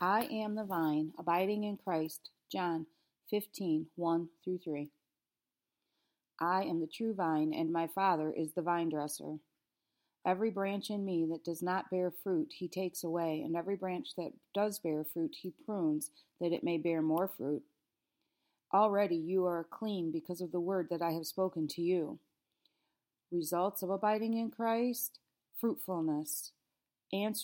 I am the vine, abiding in Christ. John 15 1 through 3. I am the true vine, and my Father is the vine dresser. Every branch in me that does not bear fruit, he takes away, and every branch that does bear fruit, he prunes, that it may bear more fruit. Already you are clean because of the word that I have spoken to you. Results of abiding in Christ fruitfulness. Answer